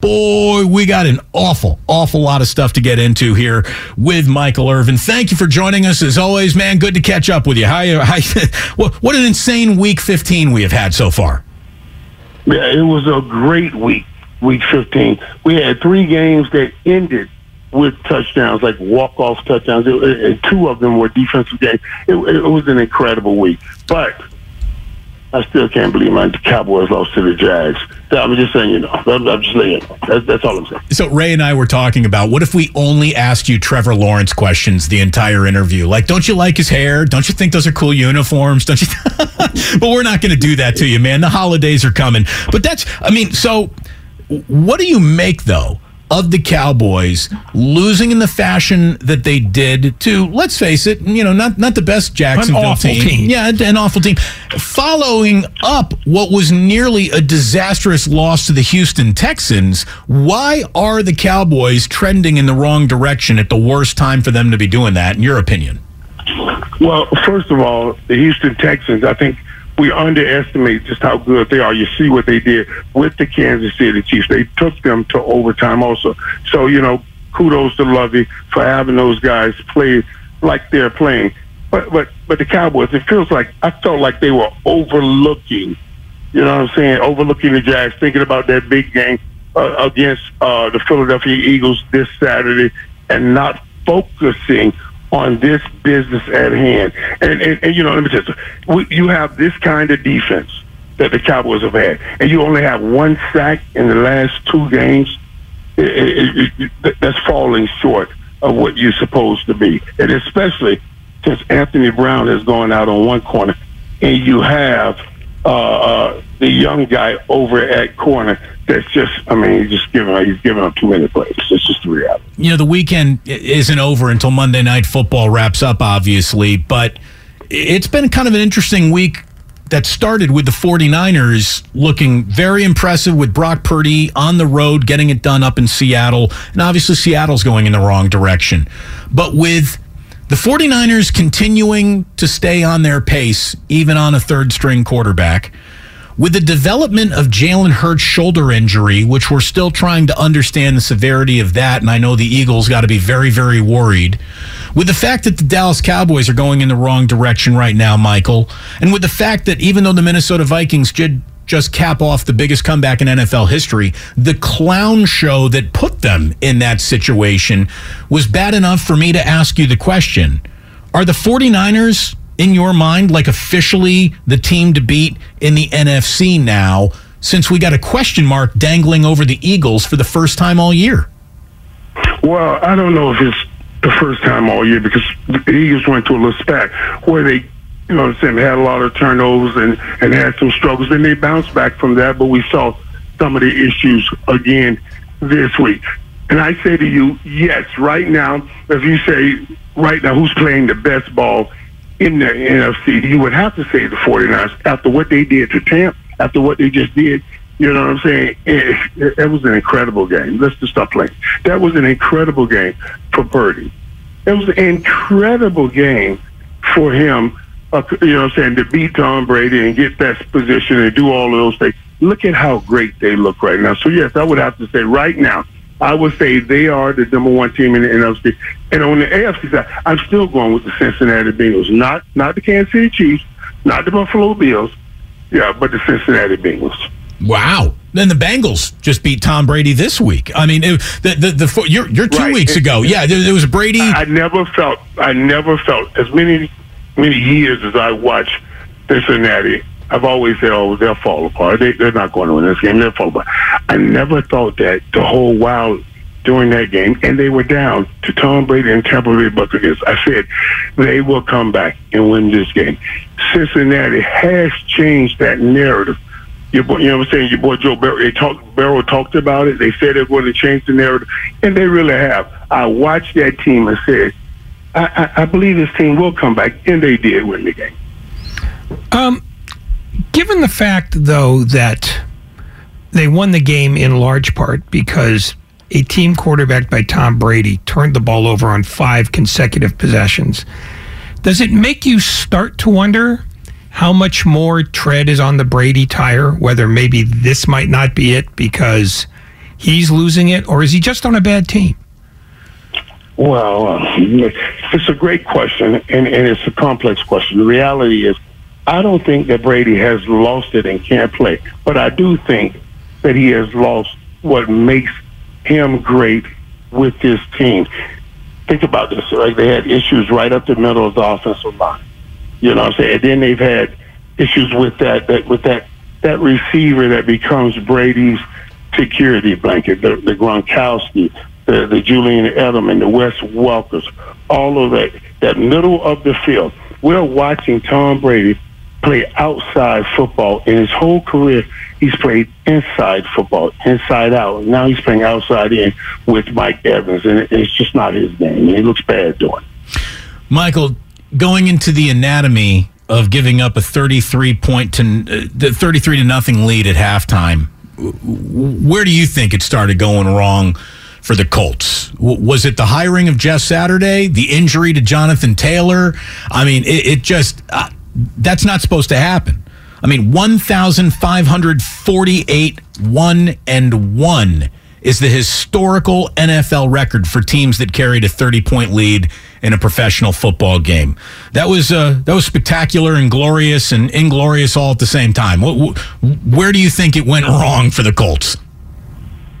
Boy, we got an awful, awful lot of stuff to get into here with Michael Irvin. Thank you for joining us as always, man. Good to catch up with you. How, how what, what an insane week 15 we have had so far. Yeah, it was a great week, week 15. We had three games that ended with touchdowns, like walk-off touchdowns, and two of them were defensive games. It, it was an incredible week. But I still can't believe my Cowboys lost to the Jags. I'm just saying, you know, I'm, I'm just saying, that's, that's all I'm saying. So Ray and I were talking about what if we only asked you Trevor Lawrence questions the entire interview? Like, don't you like his hair? Don't you think those are cool uniforms? Don't you? but we're not going to do that to you, man. The holidays are coming. But that's, I mean, so what do you make though? Of the Cowboys losing in the fashion that they did to, let's face it, you know, not not the best Jacksonville team. team. Yeah, an awful team. Following up what was nearly a disastrous loss to the Houston Texans, why are the Cowboys trending in the wrong direction at the worst time for them to be doing that, in your opinion? Well, first of all, the Houston Texans, I think – we underestimate just how good they are. You see what they did with the Kansas City Chiefs. They took them to overtime also. So, you know, kudos to Lovie for having those guys play like they're playing. But but but the Cowboys, it feels like I felt like they were overlooking, you know what I'm saying, overlooking the Jags, thinking about that big game uh, against uh, the Philadelphia Eagles this Saturday, and not focusing on this business at hand. And, and, and you know, let me tell you, you have this kind of defense that the Cowboys have had, and you only have one sack in the last two games. It, it, it, that's falling short of what you're supposed to be, and especially since Anthony Brown has gone out on one corner, and you have uh, uh, the young guy over at corner that's just, I mean, he's just giving he's giving up too many plays. It's just the reality. You know, the weekend isn't over until Monday Night Football wraps up, obviously, but it's been kind of an interesting week that started with the 49ers looking very impressive with Brock Purdy on the road, getting it done up in Seattle. And obviously, Seattle's going in the wrong direction. But with the 49ers continuing to stay on their pace, even on a third string quarterback, with the development of Jalen Hurts' shoulder injury, which we're still trying to understand the severity of that, and I know the Eagles got to be very, very worried. With the fact that the Dallas Cowboys are going in the wrong direction right now, Michael, and with the fact that even though the Minnesota Vikings did just cap off the biggest comeback in NFL history, the clown show that put them in that situation was bad enough for me to ask you the question Are the 49ers in your mind like officially the team to beat in the NFC now since we got a question mark dangling over the Eagles for the first time all year? Well, I don't know if it's the first time all year because the Eagles went to a little spat where they, you know what I'm saying, had a lot of turnovers and, and had some struggles. Then they bounced back from that, but we saw some of the issues again this week. And I say to you, yes, right now, if you say right now who's playing the best ball in the NFC, you would have to say the 49ers after what they did to Tampa, after what they just did. You know what I'm saying? It, it, it was an incredible game. Let's just stop playing. That was an incredible game for Purdy. It was an incredible game for him, uh, you know what I'm saying, to beat Tom Brady and get that position and do all of those things. Look at how great they look right now. So, yes, I would have to say right now, I would say they are the number one team in the NFC. And on the AFC side, I'm still going with the Cincinnati Bengals, not not the Kansas City Chiefs, not the Buffalo Bills, yeah, but the Cincinnati Bengals. Wow. Then the Bengals just beat Tom Brady this week. I mean, it, the the, the you're, you're two right. weeks ago. Yeah, there, there was Brady. I, I never felt I never felt as many many years as I watched Cincinnati I've always said, oh, they'll fall apart. They, they're not going to win this game. They'll fall apart. I never thought that the whole while during that game, and they were down to Tom Brady and Tampa Bay Buccaneers. I said they will come back and win this game. Cincinnati has changed that narrative Your boy, you know what I'm saying? Your boy Joe Burrow, they talked, Burrow talked about it. They said they're going to change the narrative, and they really have. I watched that team and said, I, I, I believe this team will come back, and they did win the game. Um, given the fact, though, that they won the game in large part because a team quarterbacked by Tom Brady turned the ball over on five consecutive possessions. Does it make you start to wonder how much more tread is on the Brady tire? Whether maybe this might not be it because he's losing it, or is he just on a bad team? Well, uh, it's a great question, and, and it's a complex question. The reality is, I don't think that Brady has lost it and can't play, but I do think that he has lost what makes him great with this team. Think about this, right? They had issues right up the middle of the offensive line. You know what I'm saying? And then they've had issues with that, that with that that receiver that becomes Brady's security blanket, the, the Gronkowski, the, the Julian Edelman, the Wes Welkers, all of that, that middle of the field. We're watching Tom Brady play outside football in his whole career. He's played inside football, inside out. Now he's playing outside in with Mike Evans, and it's just not his game. He looks bad doing. Michael, going into the anatomy of giving up a 33 point to uh, the 33 to nothing lead at halftime, where do you think it started going wrong? for the Colts? Was it the hiring of Jeff Saturday, the injury to Jonathan Taylor? I mean, it, it just uh, that's not supposed to happen. I mean, 1,548 1 and 1 is the historical NFL record for teams that carried a 30 point lead in a professional football game. That was uh, that was spectacular and glorious and inglorious all at the same time. Where do you think it went wrong for the Colts?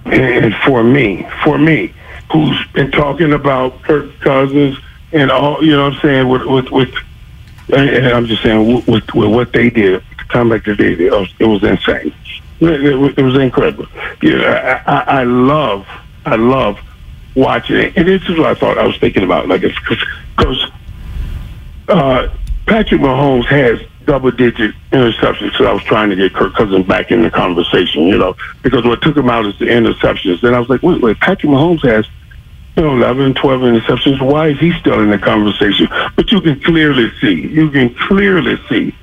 And for me, for me, who's been talking about Kirk Cousins and all, you know what I'm saying, with, with, with and I'm just saying, with, with what they did, the comeback that they did, it was, insane. It, was, incredible. Know, I, I, love, I love watching it. And this is what I thought I was thinking about. Like, because uh, Patrick Mahomes has double digit interceptions. So I was trying to get Kirk Cousins back in the conversation, you know, because what took him out is the interceptions. Then I was like, wait, wait, Patrick Mahomes has you know, 11, 12 interceptions. Why is he still in the conversation? But you can clearly see, you can clearly see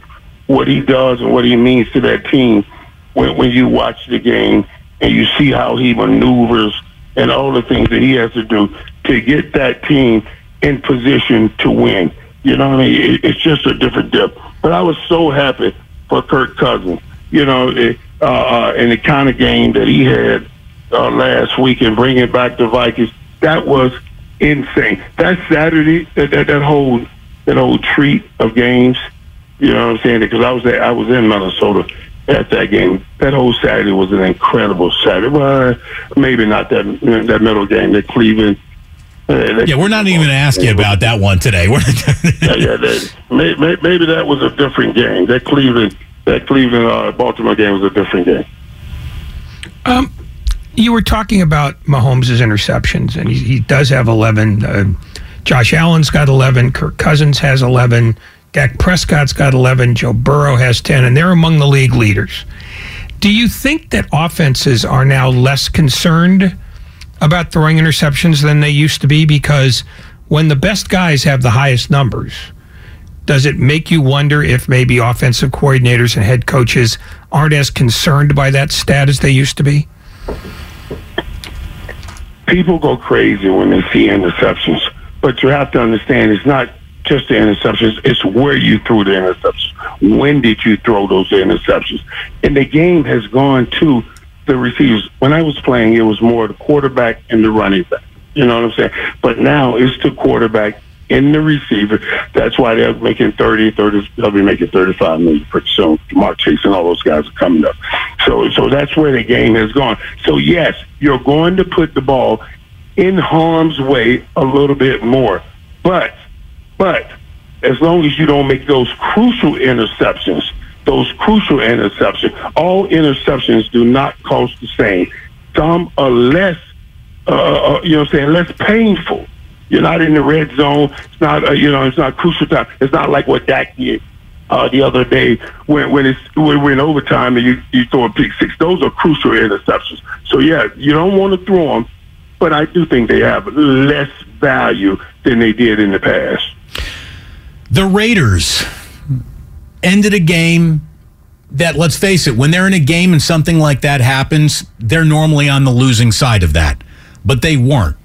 what he does and what he means to that team when, when you watch the game and you see how he maneuvers and all the things that he has to do to get that team in position to win. You know what I mean? It, it's just a different depth. But I was so happy for Kirk Cousins, you know, it, uh, uh, in the kind of game that he had uh, last week and bringing back the Vikings. That was insane. That Saturday, that, that, that whole that whole treat of games, you know what I'm saying? Because I was there, I was in Minnesota at that game. That whole Saturday was an incredible Saturday. Well, maybe not that that middle game that Cleveland. Uh, yeah, we're not even going to ask you about that one today. yeah, yeah that, maybe, maybe that was a different game. That Cleveland, that Cleveland uh, Baltimore game was a different game. Um, you were talking about Mahomes' interceptions, and he, he does have eleven. Uh, Josh Allen's got eleven. Kirk Cousins has eleven. Dak Prescott's got 11, Joe Burrow has 10, and they're among the league leaders. Do you think that offenses are now less concerned about throwing interceptions than they used to be? Because when the best guys have the highest numbers, does it make you wonder if maybe offensive coordinators and head coaches aren't as concerned by that stat as they used to be? People go crazy when they see interceptions, but you have to understand it's not just the interceptions. It's where you threw the interceptions. When did you throw those interceptions? And the game has gone to the receivers. When I was playing, it was more the quarterback and the running back. You know what I'm saying? But now it's the quarterback and the receiver. That's why they're making 30, 30, they'll be making 35 million pretty soon. Mark Chase and all those guys are coming up. So, so that's where the game has gone. So yes, you're going to put the ball in harm's way a little bit more. But but as long as you don't make those crucial interceptions, those crucial interceptions, all interceptions do not cost the same. Some are less, uh, uh, you know what I'm saying, less painful. You're not in the red zone. It's not, uh, you know, it's not crucial time. It's not like what Dak did uh, the other day when when it's when we're in overtime and you, you throw a pick six. Those are crucial interceptions. So yeah, you don't want to throw them, but I do think they have less value than they did in the past. The Raiders ended a game that let's face it, when they're in a game and something like that happens, they're normally on the losing side of that. But they weren't.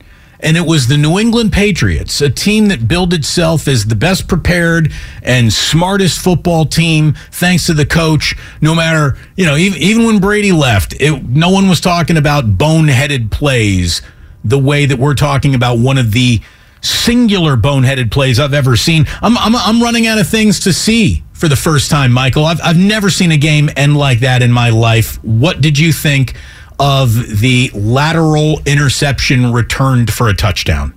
And it was the New England Patriots, a team that billed itself as the best prepared and smartest football team, thanks to the coach. No matter, you know, even, even when Brady left, it, no one was talking about boneheaded plays the way that we're talking about one of the singular boneheaded plays I've ever seen. I'm, I'm, I'm running out of things to see for the first time, Michael. I've, I've never seen a game end like that in my life. What did you think of the lateral interception returned for a touchdown?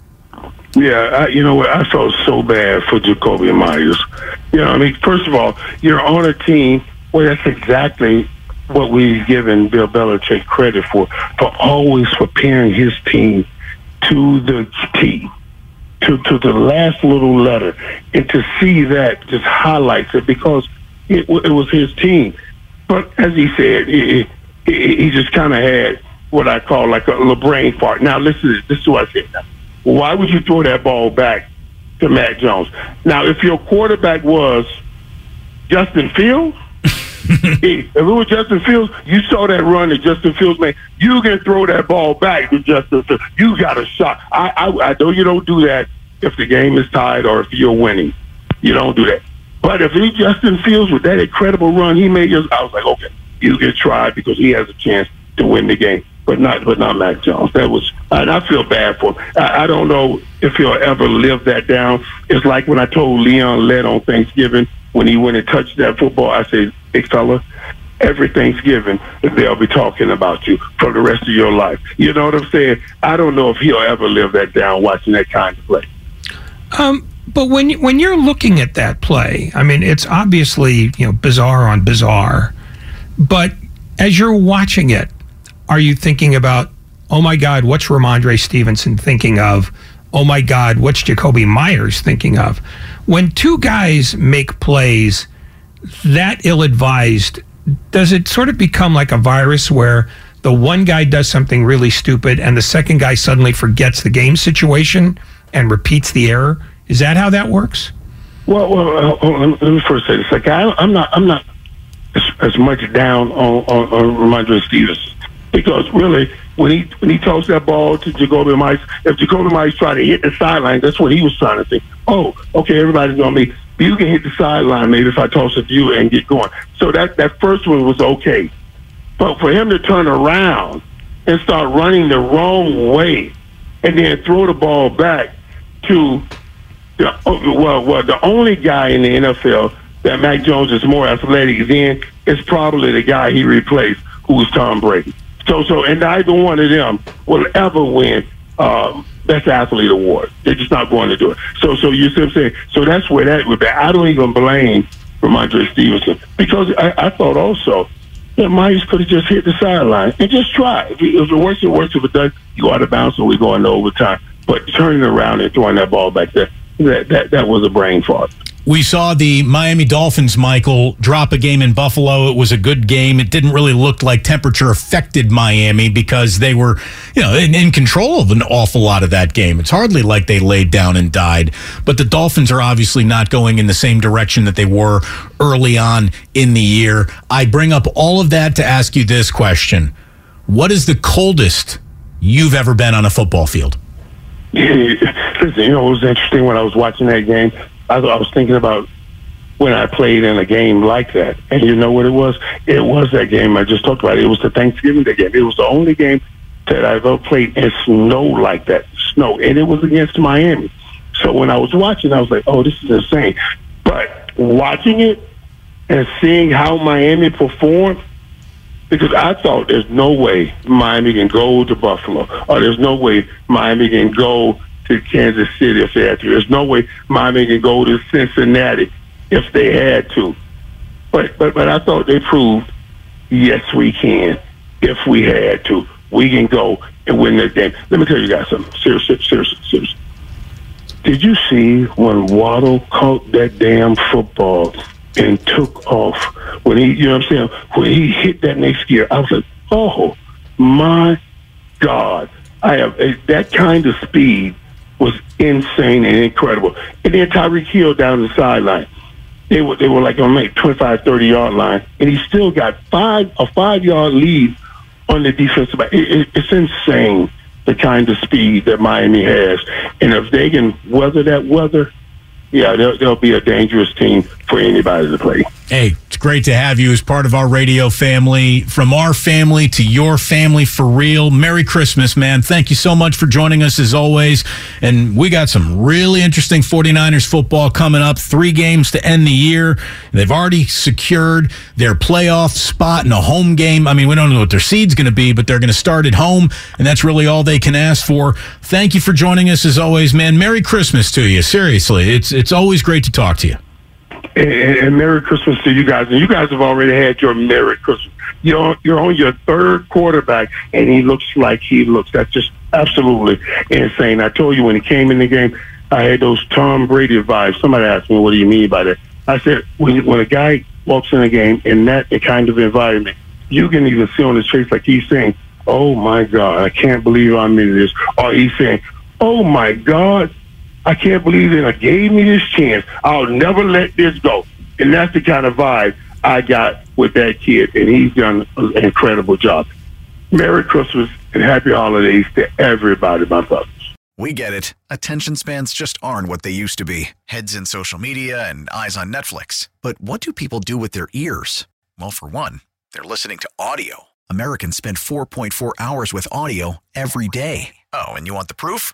Yeah, I, you know what? I felt so bad for Jakobi Meyers. You know, I mean, first of all, you're on a team where that's exactly what we've given Bill Belichick credit for, for always preparing his team to the T to, to the last little letter. And to see that just highlights it because it, it was his team. But as he said, it, he just kind of had what I call like a, a brain fart. Now, listen, this is what I said. Now, why would you throw that ball back to Mac Jones? Now, if your quarterback was Justin Fields, if it was Justin Fields, you saw that run that Justin Fields made. You can throw that ball back to Justin Fields. You got a shot. I, I, I know you don't do that if the game is tied or if you're winning. You don't do that. But if he Justin Fields with that incredible run he made, I was like, okay, you can tried because he has a chance to win the game. But not, but not Mac Jones. That was, and I feel bad for him. I, I don't know if he'll ever live that down. It's like when I told Leon Lett on Thanksgiving when he went and touched that football. I said, big fella, every Thanksgiving they'll be talking about you for the rest of your life. You know what I'm saying? I don't know if he'll ever live that down watching that kind of play. Um, but when when you're looking at that play, I mean, it's obviously you know bizarre on bizarre, but as you're watching it, are you thinking about, oh my God, what's Rhamondre Stevenson thinking of? Oh my God, what's Jakobi Meyers thinking of? When two guys make plays that ill-advised, does it sort of become like a virus where the one guy does something really stupid and the second guy suddenly forgets the game situation? and repeats the error. Is that how that works? Well, well, let me first say this. Like, I, am not, I'm not as, much down on, on, on Rhamondre Stevens because really, when he when he tossed that ball to Jakobi Meyers, if Jakobi Meyers tried to hit the sideline, that's what he was trying to think. Oh, okay, everybody's on me. You can hit the sideline maybe if I toss it to you and get going. So that that first one was okay, but for him to turn around and start running the wrong way and then throw the ball back to the, well, well, the only guy in the NFL that Mac Jones is more athletic than is probably the guy he replaced, who was Tom Brady. So, so, and neither one of them will ever win uh, best athlete award. They're just not going to do it. So, so you see what I'm saying? So that's where that would be. I don't even blame Rhamondre Stevenson because I, I thought also that Meyers could have just hit the sideline and just try. If if it works, it works. If it does, you go out of bounds and we go into overtime. But turning around and throwing that ball back there, that that, that was a brain fart. We saw the Miami Dolphins, Michael, drop a game in Buffalo. It was a good game. It didn't really look like temperature affected Miami because they were, you know, in, in, control of an awful lot of that game. It's hardly like they laid down and died. But the Dolphins are obviously not going in the same direction that they were early on in the year. I bring up all of that to ask you this question What is the coldest you've ever been on a football field? Listen, you know, it was interesting when I was watching that game. I, I was thinking about when I played in a game like that. And you know what it was? It was that game I just talked about. It was the Thanksgiving Day game. It was the only game that I've ever played in snow like that. Snow. And it was against Miami. So when I was watching, I was like, oh, this is insane. But watching it and seeing how Miami performed, because I thought there's no way Miami can go to Buffalo, or there's no way Miami can go to Kansas City if they had to. There's no way Miami can go to Cincinnati if they had to. But but but I thought they proved yes we can if we had to. We can go and win that game. Let me tell you guys something. Seriously, seriously, seriously. Did you see when Waddle caught that damn football and took off. When he, you know what I'm saying? When he hit that next gear, I was like, oh my God. I have eh, that kind of speed was insane and incredible. And then Tyreek Hill down the sideline. They were they were like on like 25, 30 yard line, and he still got five a five yard lead on the defensive. It, it, it's insane the kind of speed that Miami has, and if they can weather that weather, yeah, they'll, they'll be a dangerous team for anybody to play. Hey, great to have you as part of our radio family. From our family to your family for real. Merry Christmas, man. Thank you so much for joining us as always. And we got some really interesting 49ers football coming up. Three games to end the year. They've already secured their playoff spot in a home game. I mean, we don't know what their seed's going to be, but they're going to start at home, and that's really all they can ask for. Thank you for joining us as always, man. Merry Christmas to you. Seriously, it's it's always great to talk to you. And, and, Merry Christmas to you guys. And you guys have already had your Merry Christmas. You're, you're on your third quarterback, and he looks like he looks. That's just absolutely insane. I told you when he came in the game, I had those Tom Brady vibes. Somebody asked me, what do you mean by that? I said, when, when a guy walks in a game in that kind of environment, you can even see on his face like he's saying, oh, my God, I can't believe I'm in this. Or he's saying, oh, my God, I can't believe they gave me this chance. I'll never let this go. And that's the kind of vibe I got with that kid, and he's done an incredible job. Merry Christmas and happy holidays to everybody, my brothers. We get it. Attention spans just aren't what they used to be heads in social media and eyes on Netflix. But what do people do with their ears? Well, for one, they're listening to audio. Americans spend 4.4 hours with audio every day. Oh, and you want the proof?